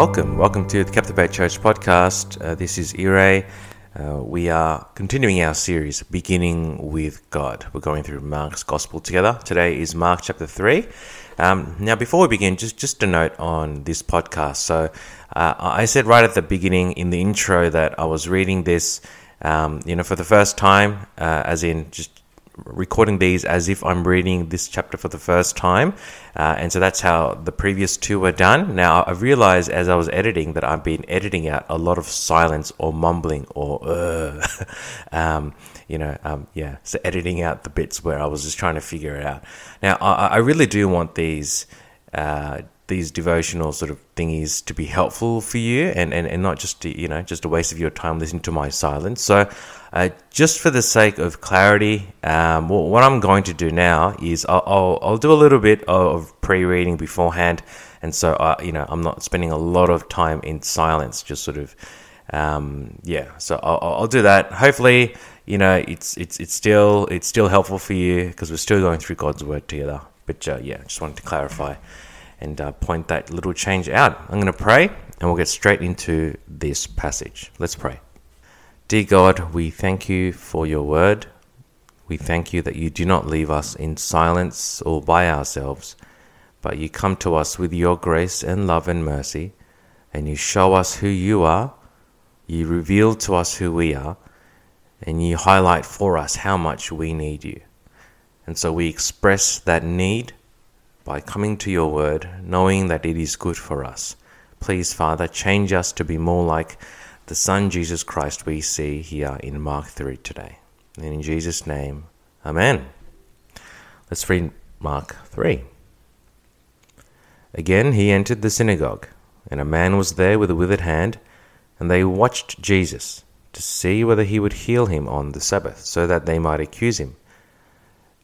welcome. Welcome to the Captivate Church podcast. Uh, this is Ire. Uh, we are continuing our series, beginning with God. We're going through Mark's Gospel together. Today is Mark chapter 3. Um, now, before we begin, just, just a note on this podcast. So, uh, I said right at the beginning in the intro that I was reading this, um, you know, for the first time, uh, as in just recording these as if I'm reading this chapter for the first time. Uh, and so that's how the previous two were done. Now, I realized as I was editing that I've been editing out a lot of silence or mumbling or, uh, um, you know, um, yeah, so editing out the bits where I was just trying to figure it out. Now, I, I really do want these. Uh, these devotional sort of thingies to be helpful for you and, and, and not just to, you know just a waste of your time listening to my silence. So uh, just for the sake of clarity um, what I'm going to do now is I'll, I'll, I'll do a little bit of pre-reading beforehand. And so I, you know I'm not spending a lot of time in silence just sort of um, yeah. So I'll, I'll do that. Hopefully you know it's it's it's still it's still helpful for you because we're still going through God's word together. But uh, yeah just wanted to clarify and uh, point that little change out. I'm going to pray and we'll get straight into this passage. Let's pray. Dear God, we thank you for your word. We thank you that you do not leave us in silence or by ourselves, but you come to us with your grace and love and mercy, and you show us who you are, you reveal to us who we are, and you highlight for us how much we need you. And so we express that need by coming to your word, knowing that it is good for us. Please, Father, change us to be more like the Son Jesus Christ we see here in Mark 3 today. And in Jesus' name, Amen. Let's read Mark 3. Again he entered the synagogue, and a man was there with a withered hand, and they watched Jesus to see whether he would heal him on the Sabbath, so that they might accuse him.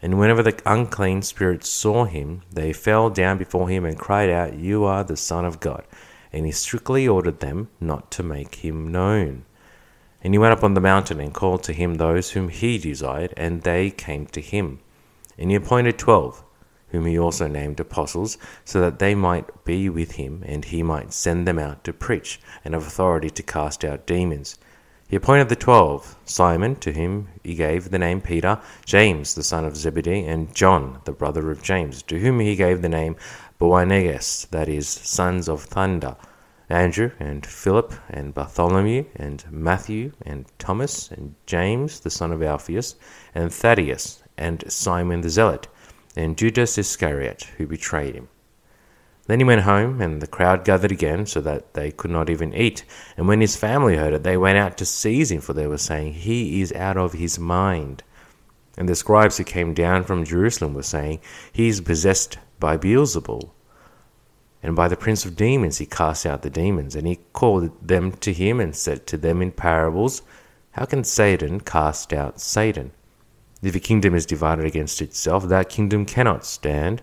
And whenever the unclean spirits saw him, they fell down before him and cried out, You are the Son of God. And he strictly ordered them not to make him known. And he went up on the mountain and called to him those whom he desired, and they came to him. And he appointed twelve, whom he also named apostles, so that they might be with him, and he might send them out to preach, and have authority to cast out demons. He appointed the twelve Simon, to whom he gave the name Peter, James, the son of Zebedee, and John, the brother of James, to whom he gave the name Boanerges, that is, sons of thunder, Andrew, and Philip, and Bartholomew, and Matthew, and Thomas, and James, the son of Alphaeus, and Thaddeus, and Simon the Zealot, and Judas Iscariot, who betrayed him. Then he went home, and the crowd gathered again, so that they could not even eat. And when his family heard it, they went out to seize him, for they were saying, He is out of his mind. And the scribes who came down from Jerusalem were saying, He is possessed by Beelzebul. And by the prince of demons he cast out the demons. And he called them to him and said to them in parables, How can Satan cast out Satan? If a kingdom is divided against itself, that kingdom cannot stand.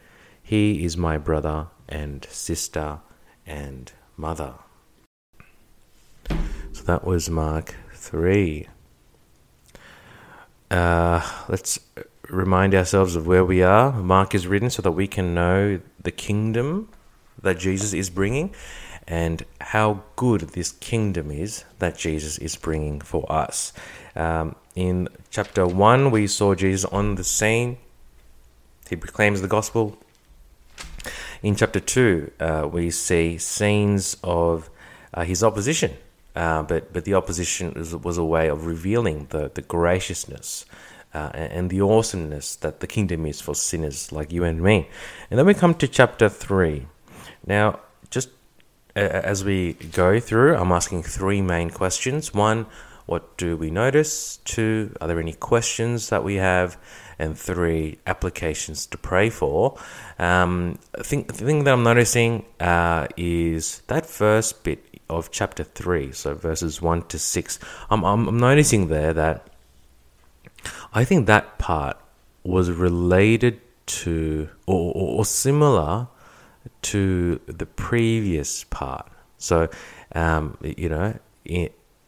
he is my brother and sister and mother. So that was Mark 3. Uh, let's remind ourselves of where we are. Mark is written so that we can know the kingdom that Jesus is bringing and how good this kingdom is that Jesus is bringing for us. Um, in chapter 1, we saw Jesus on the scene, he proclaims the gospel. In chapter 2, uh, we see scenes of uh, his opposition, uh, but, but the opposition was, was, a way of revealing the, the graciousness uh, and the awesomeness that the kingdom is for sinners like you and me. And then we come to chapter 3. Now, just as we go through, I'm asking three main questions. One, what do we notice? Two, are there any questions that we have? And three, applications to pray for. Um, think the thing that I'm noticing uh, is that first bit of chapter three, so verses one to six. I'm, I'm, I'm noticing there that I think that part was related to or, or, or similar to the previous part. So, um, you know,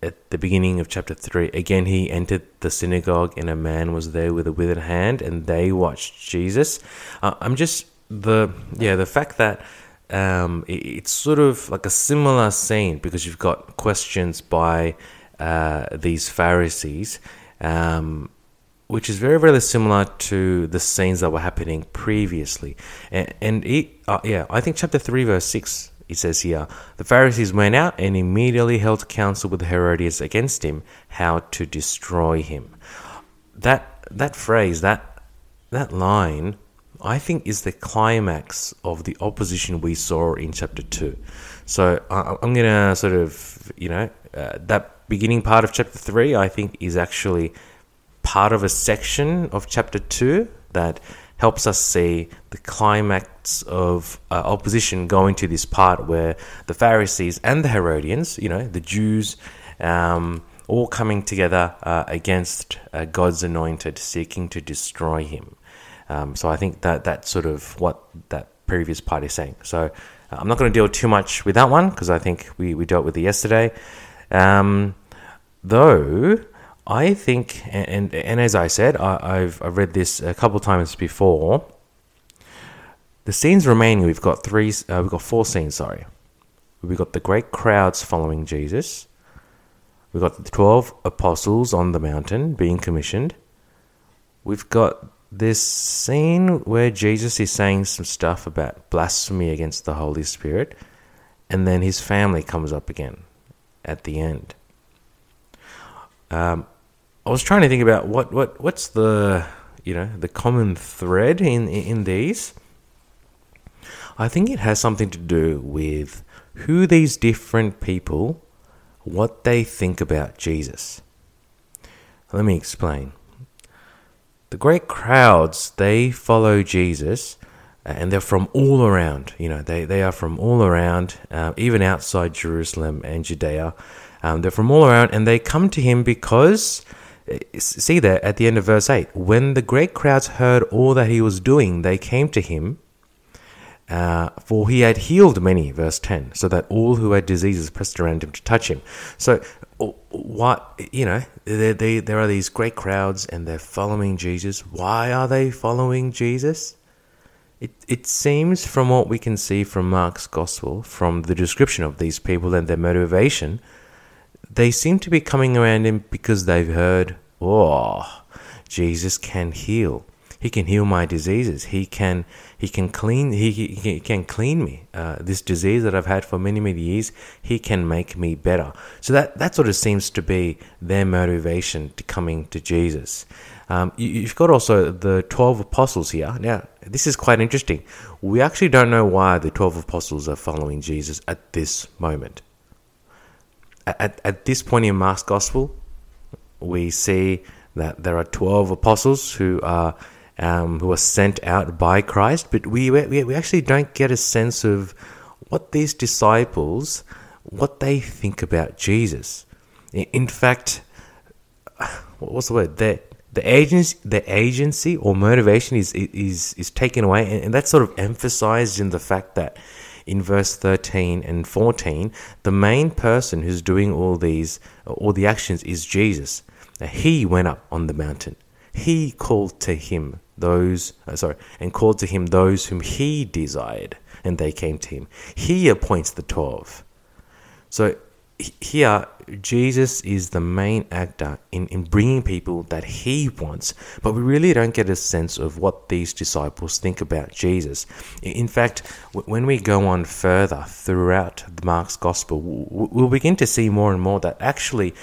at the beginning of chapter 3, again, he entered the synagogue and a man was there with a withered hand and they watched Jesus. Uh, I'm just, the, yeah, the fact that um, it, it's sort of like a similar scene because you've got questions by uh, these Pharisees. Um, which is very, very similar to the scenes that were happening previously. And, and it, uh, yeah, I think chapter 3, verse 6, it says here The Pharisees went out and immediately held counsel with Herodians against him, how to destroy him. That, that phrase, that, that line, I think is the climax of the opposition we saw in chapter 2. So I, I'm going to sort of, you know, uh, that beginning part of chapter 3, I think, is actually part of a section of chapter 2 that helps us see the climax of uh, opposition going to this part where the Pharisees and the Herodians, you know, the Jews, um, all coming together uh, against uh, God's anointed, seeking to destroy him. Um, so I think that that's sort of what that previous part is saying. So uh, I'm not going to deal too much with that one because I think we, we dealt with it yesterday. Um, though I think, and and as I said, I, have I've read this a couple of times before. The scenes remaining, we've got three, uh, we've got four scenes. Sorry, we've got the great crowds following Jesus. We've got the twelve apostles on the mountain being commissioned. We've got this scene where Jesus is saying some stuff about blasphemy against the Holy Spirit, and then his family comes up again at the end. Um, I was trying to think about what, what what's the you know the common thread in in these. I think it has something to do with who these different people, what they think about Jesus. Let me explain. The great crowds they follow Jesus, and they're from all around. You know, they they are from all around, uh, even outside Jerusalem and Judea. Um, they're from all around, and they come to him because see there at the end of verse 8 when the great crowds heard all that he was doing they came to him uh, for he had healed many verse 10 so that all who had diseases pressed around him to touch him. So what you know they, they, there are these great crowds and they're following jesus. Why are they following jesus? It, it seems from what we can see from mark's gospel from the description of these people and their motivation they seem to be coming around him because they've heard, oh, Jesus can heal. He can heal my diseases. He can he can clean he, he can clean me. Uh, this disease that I've had for many many years, he can make me better. So that that sort of seems to be their motivation to coming to Jesus. Um, you, you've got also the twelve apostles here. Now this is quite interesting. We actually don't know why the twelve apostles are following Jesus at this moment. At, at this point in Mark's gospel, we see that there are 12 apostles who are um, who are sent out by Christ, but we, we, we actually don't get a sense of what these disciples, what they think about Jesus. In fact, what's the word? The, the agency, the agency or motivation is, is, is taken away, and that's sort of emphasized in the fact that in verse 13 and 14, the main person who's doing all these, all the actions is Jesus. He went up on the mountain. He called to him those, uh, sorry, and called to him those whom he desired, and they came to him. He appoints the twelve. So here, Jesus is the main actor in, in bringing people that he wants, but we really don't get a sense of what these disciples think about Jesus. In fact, when we go on further throughout Mark's gospel, we'll begin to see more and more that actually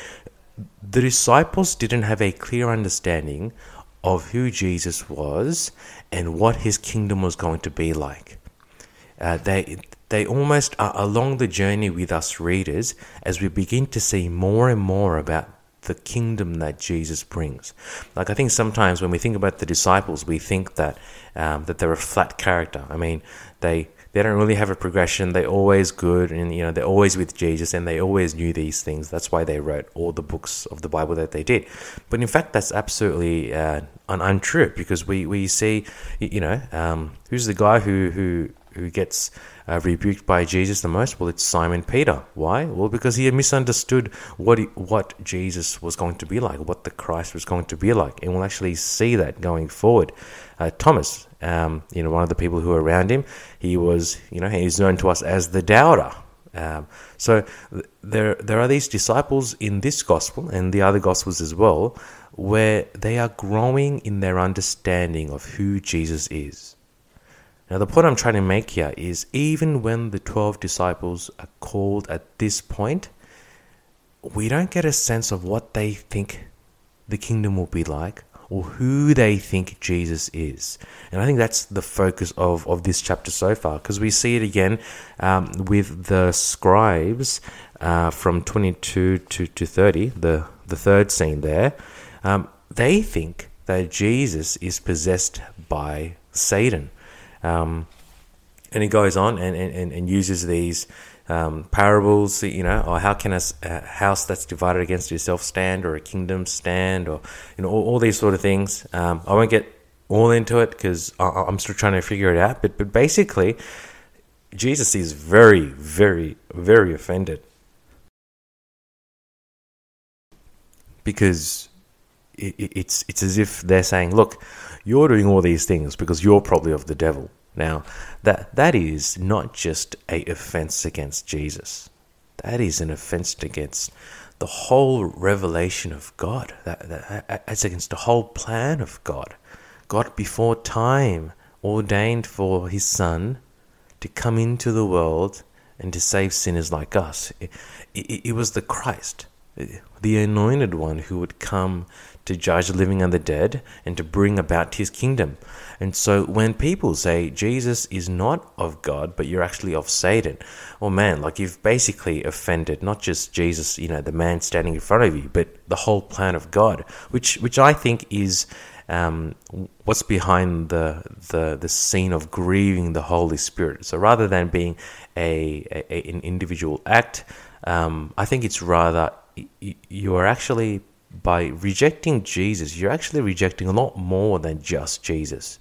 the disciples didn't have a clear understanding of who Jesus was and what his kingdom was going to be like. Uh, they they almost are along the journey with us readers as we begin to see more and more about the kingdom that Jesus brings. Like I think sometimes when we think about the disciples, we think that um, that they're a flat character. I mean, they they don't really have a progression. They're always good, and you know they're always with Jesus, and they always knew these things. That's why they wrote all the books of the Bible that they did. But in fact, that's absolutely uh, un- untrue because we we see, you know, um, who's the guy who who who gets uh, rebuked by Jesus the most? Well, it's Simon Peter. Why? Well, because he misunderstood what he, what Jesus was going to be like, what the Christ was going to be like, and we'll actually see that going forward. Uh, Thomas, um, you know, one of the people who were around him, he was, you know, he's known to us as the doubter. Um, so th- there, there are these disciples in this gospel and the other gospels as well, where they are growing in their understanding of who Jesus is. Now, the point I'm trying to make here is even when the 12 disciples are called at this point, we don't get a sense of what they think the kingdom will be like or who they think Jesus is. And I think that's the focus of, of this chapter so far, because we see it again um, with the scribes uh, from 22 to, to 30, the, the third scene there. Um, they think that Jesus is possessed by Satan. Um, and he goes on and, and, and uses these um, parables, you know, or how can a, a, house that's divided against itself stand, or a kingdom stand, or you know, all, all these sort of things. Um, I won't get all into it because I'm still trying to figure it out. But but basically, Jesus is very, very, very offended because it, it's it's as if they're saying, "Look, you're doing all these things because you're probably of the devil." Now, that that is not just a offense against Jesus. That is an offense against the whole revelation of God. That, that that's against the whole plan of God. God before time ordained for his son to come into the world and to save sinners like us. It, it, it was the Christ, the anointed one who would come to judge the living and the dead and to bring about his kingdom. And so when people say Jesus is not of God, but you're actually of Satan, well, man, like you've basically offended not just Jesus, you know, the man standing in front of you, but the whole plan of God, which which I think is um, what's behind the, the the scene of grieving the Holy Spirit. So rather than being a, a an individual act, um, I think it's rather you are actually by rejecting Jesus, you're actually rejecting a lot more than just Jesus.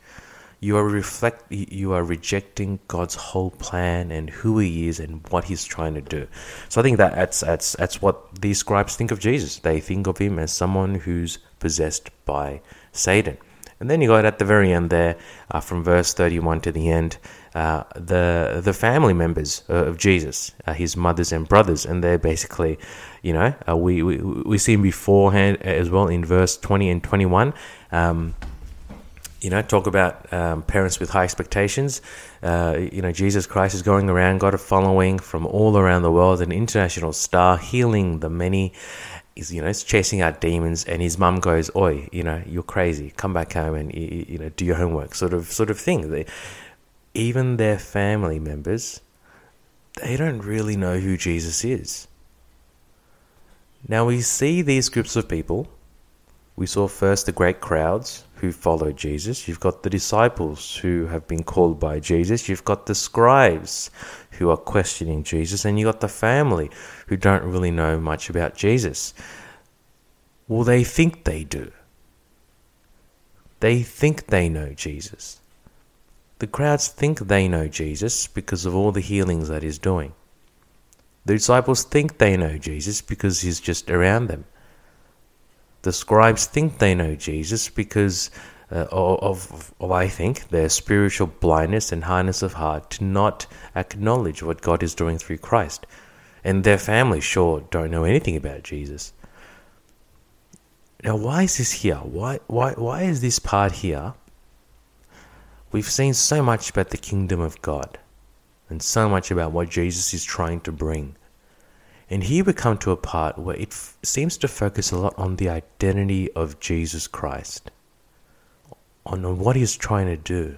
You are reflect you are rejecting God's whole plan and who he is and what he's trying to do. So I think that that's that's that's what these scribes think of Jesus. They think of him as someone who's possessed by Satan. And then you got at the very end there, uh, from verse 31 to the end, uh, the the family members of Jesus, uh, his mothers and brothers, and they're basically, you know, uh, we, we we see him beforehand as well in verse 20 and 21. Um, you know, talk about um, parents with high expectations. Uh, you know, Jesus Christ is going around, got a following from all around the world, an international star, healing the many he's you know he's chasing out demons, and his mum goes, "Oi, you know you're crazy. Come back home and you, you know do your homework." Sort of sort of thing. They, even their family members, they don't really know who Jesus is. Now we see these groups of people. We saw first the great crowds who followed Jesus. You've got the disciples who have been called by Jesus. You've got the scribes who are questioning Jesus. And you've got the family who don't really know much about Jesus. Well, they think they do. They think they know Jesus. The crowds think they know Jesus because of all the healings that he's doing. The disciples think they know Jesus because he's just around them. The scribes think they know Jesus because uh, of, of, of, I think, their spiritual blindness and hardness of heart to not acknowledge what God is doing through Christ. And their family sure don't know anything about Jesus. Now, why is this here? Why, why, why is this part here? We've seen so much about the kingdom of God and so much about what Jesus is trying to bring. And here we come to a part where it f- seems to focus a lot on the identity of Jesus Christ, on, on what he's trying to do.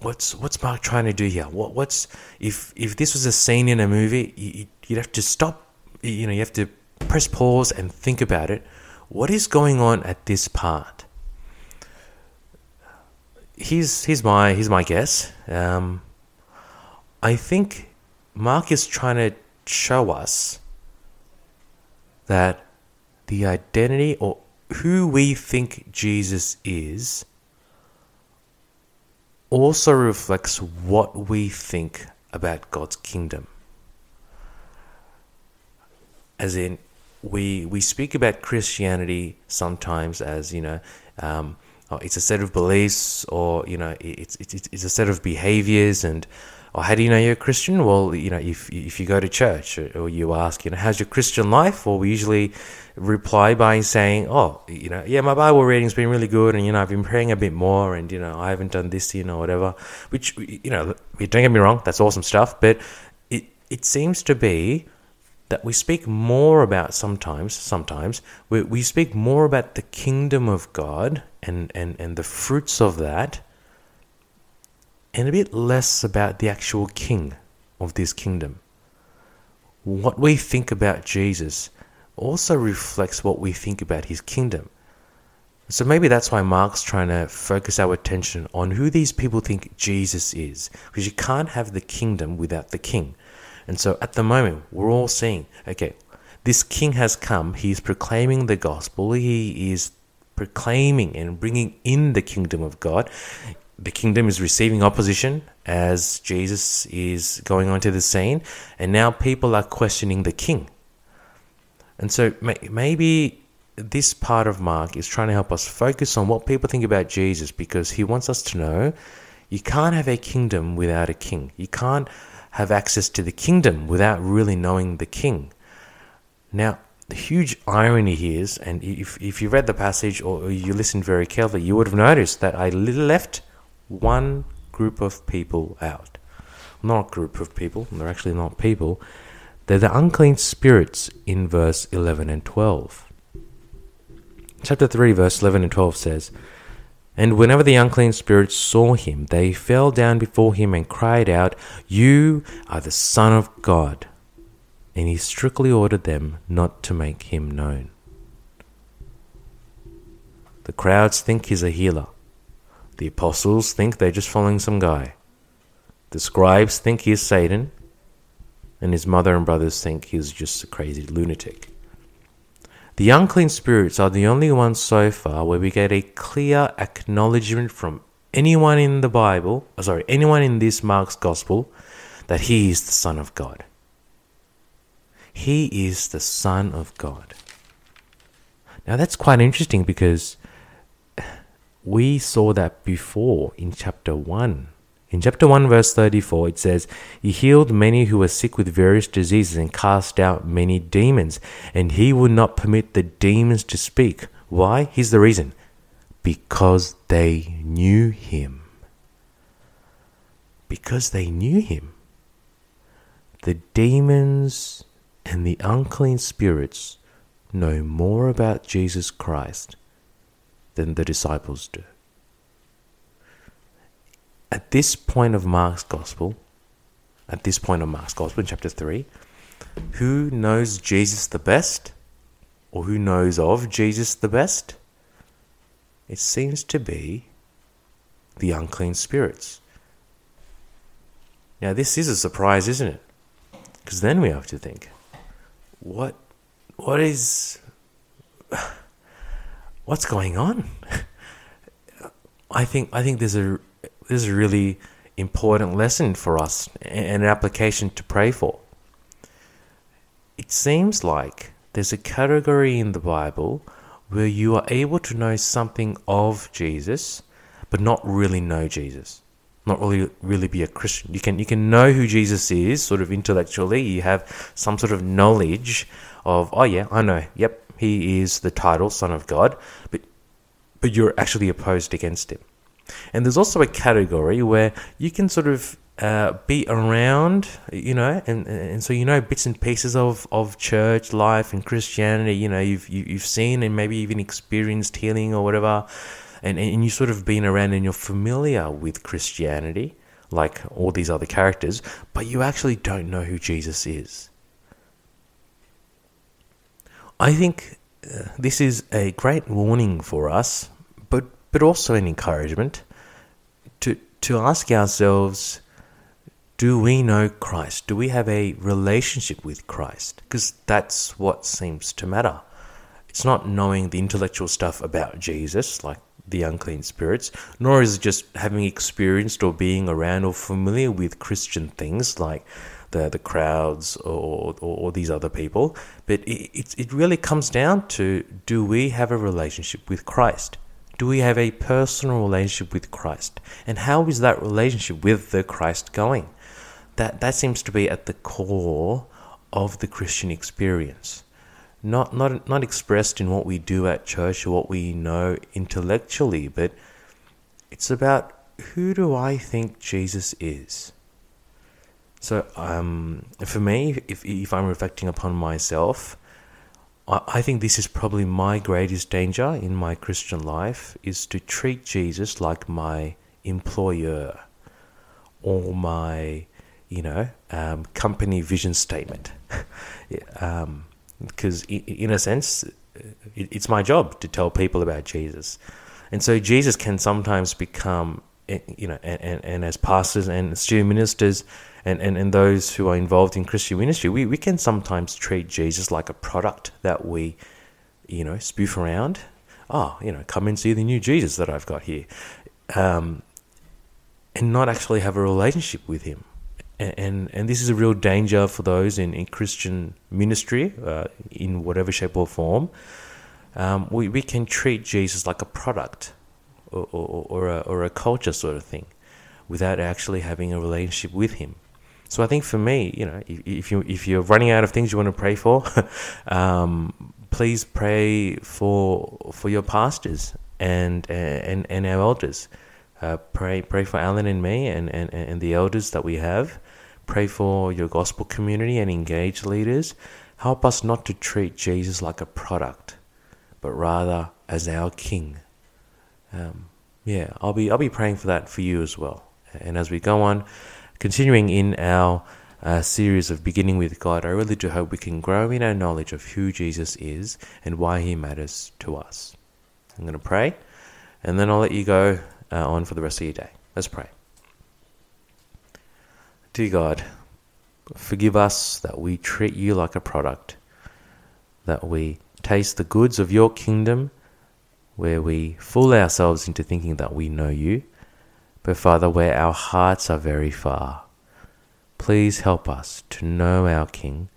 What's what's Mark trying to do here? What what's if if this was a scene in a movie, you, you'd have to stop. You know, you have to press pause and think about it. What is going on at this part? Here's, here's, my, here's my guess. Um, I think Mark is trying to show us that the identity or who we think Jesus is also reflects what we think about God's kingdom. As in, we we speak about Christianity sometimes as you know um, it's a set of beliefs or you know it's, it's it's a set of behaviors and or how do you know you're a Christian? Well, you know if if you go to church or, you ask you know how's your Christian life, or we usually reply by saying oh you know yeah my Bible reading's been really good and you know I've been praying a bit more and you know I haven't done this you know whatever which you know don't get me wrong that's awesome stuff but it it seems to be that we speak more about sometimes, sometimes, we, we speak more about the kingdom of God and, and, and the fruits of that, and a bit less about the actual king of this kingdom. What we think about Jesus also reflects what we think about his kingdom. So maybe that's why Mark's trying to focus our attention on who these people think Jesus is, because you can't have the kingdom without the king. And so at the moment, we're all seeing, okay, this king has come. He's proclaiming the gospel. He is proclaiming and bringing in the kingdom of God. The kingdom is receiving opposition as Jesus is going onto the scene, and now people are questioning the king. And so maybe this part of Mark is trying to help us focus on what people think about Jesus because he wants us to know you can't have a kingdom without a king. You can't have access to the kingdom without really knowing the king. Now, the huge irony here is, and if, if you read the passage or you listened very carefully, you would have noticed that I left one group of people out. Not a group of people, they're actually not people. They're the unclean spirits in verse 11 and 12. Chapter 3, verse 11 and 12 says, and whenever the unclean spirits saw him, they fell down before him and cried out, You are the Son of God. And he strictly ordered them not to make him known. The crowds think he's a healer. The apostles think they're just following some guy. The scribes think he's Satan. And his mother and brothers think he's just a crazy lunatic. The unclean spirits are the only ones so far where we get a clear acknowledgement from anyone in the Bible, uh, sorry, anyone in this Mark's gospel, that he is the Son of God. He is the Son of God. Now that's quite interesting because we saw that before in chapter 1 in chapter 1, verse 34, it says, He healed many who were sick with various diseases and cast out many demons, and he would not permit the demons to speak. Why? Here's the reason because they knew him. Because they knew him. The demons and the unclean spirits know more about Jesus Christ than the disciples do at this point of Mark's gospel, at this point of Mark's gospel in chapter 3, who knows Jesus the best? Or who knows of Jesus the best? It seems to be the unclean spirits. Now, this is a surprise, isn't it? Because then we have to think, what, what is, what's going on? I think I think there's a there's a really important lesson for us and an application to pray for. It seems like there's a category in the Bible where you are able to know something of Jesus, but not really know Jesus. Not really really be a Christian. You can you can know who Jesus is, sort of intellectually. You have some sort of knowledge of, oh yeah, I know, yep, he is the title Son of God, but but you're actually opposed against him. And there's also a category where you can sort of uh, be around, you know, and and so you know bits and pieces of, of church life and Christianity. You know, you've you, have you have seen and maybe even experienced healing or whatever, and and you sort of been around and you're familiar with Christianity, like all these other characters, but you actually don't know who Jesus is. I think uh, this is a great warning for us, but also an encouragement to to ask ourselves do we know Christ? Do we have a relationship with Christ? Because that's what seems to matter. It's not knowing the intellectual stuff about Jesus, like the unclean spirits, nor is it just having experienced or being around or familiar with Christian things like the the crowds or, or, or these other people. But it, it, it really comes down to do we have a relationship with Christ? Do we have a personal relationship with Christ? And how is that relationship with the Christ going? That that seems to be at the core of the Christian experience. Not not not expressed in what we do at church or what we know intellectually, but it's about who do I think Jesus is? So, um, for me, if, if I'm reflecting upon myself, I, think this is probably my greatest danger in my Christian life is to treat Jesus like my employer or my, you know, um, company vision statement. Because, um, in a sense, it's my job to tell people about Jesus. And so Jesus can sometimes become, eh, you know, and, and, and as pastors and student ministers, and, and, and those who are involved in Christian ministry, we, we can sometimes treat Jesus like a product that we, you know, spoof around. Oh, you know, come and see the new Jesus that I've got here. Um, and not actually have a relationship with him. And, and, and this is a real danger for those in, in Christian ministry, uh, in whatever shape or form. Um, we, we can treat Jesus like a product or, or, or, a, or a culture sort of thing without actually having a relationship with him. So I think for me, you know, if, if you if you're running out of things you want to pray for, um, please pray for for your pastors and and and our elders. Uh, pray pray for Alan and me and, and, and the elders that we have. Pray for your gospel community and engage leaders. Help us not to treat Jesus like a product, but rather as our King. Um, yeah, I'll be I'll be praying for that for you as well. And as we go on continuing in our uh, series of beginning with God, I really do hope we can grow in our knowledge of who Jesus is and why he matters to us. I'm going to pray, and then I'll let you go uh, on for the rest of your day. Let's pray. Dear God, forgive us that we treat you like a product, that we taste the goods of your kingdom, where we fool ourselves into thinking that we know you but Father, where our hearts are very far, please help us to know our King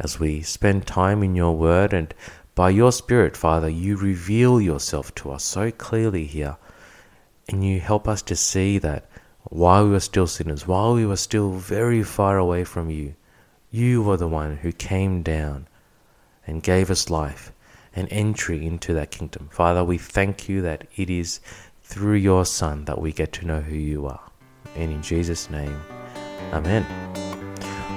as we spend time in your word and by your Spirit, Father, you reveal yourself to us so clearly here. And you help us to see that while we were still sinners, while we were still very far away from you, you were the one who came down and gave us life and entry into that kingdom. Father, we thank you that it is through your Son that we get to know who you are. And in Jesus' name, Amen.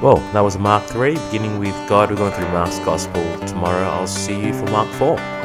Well, that was Mark 3, beginning with God. We're going through Mark's Gospel. Tomorrow I'll see you for Mark 4.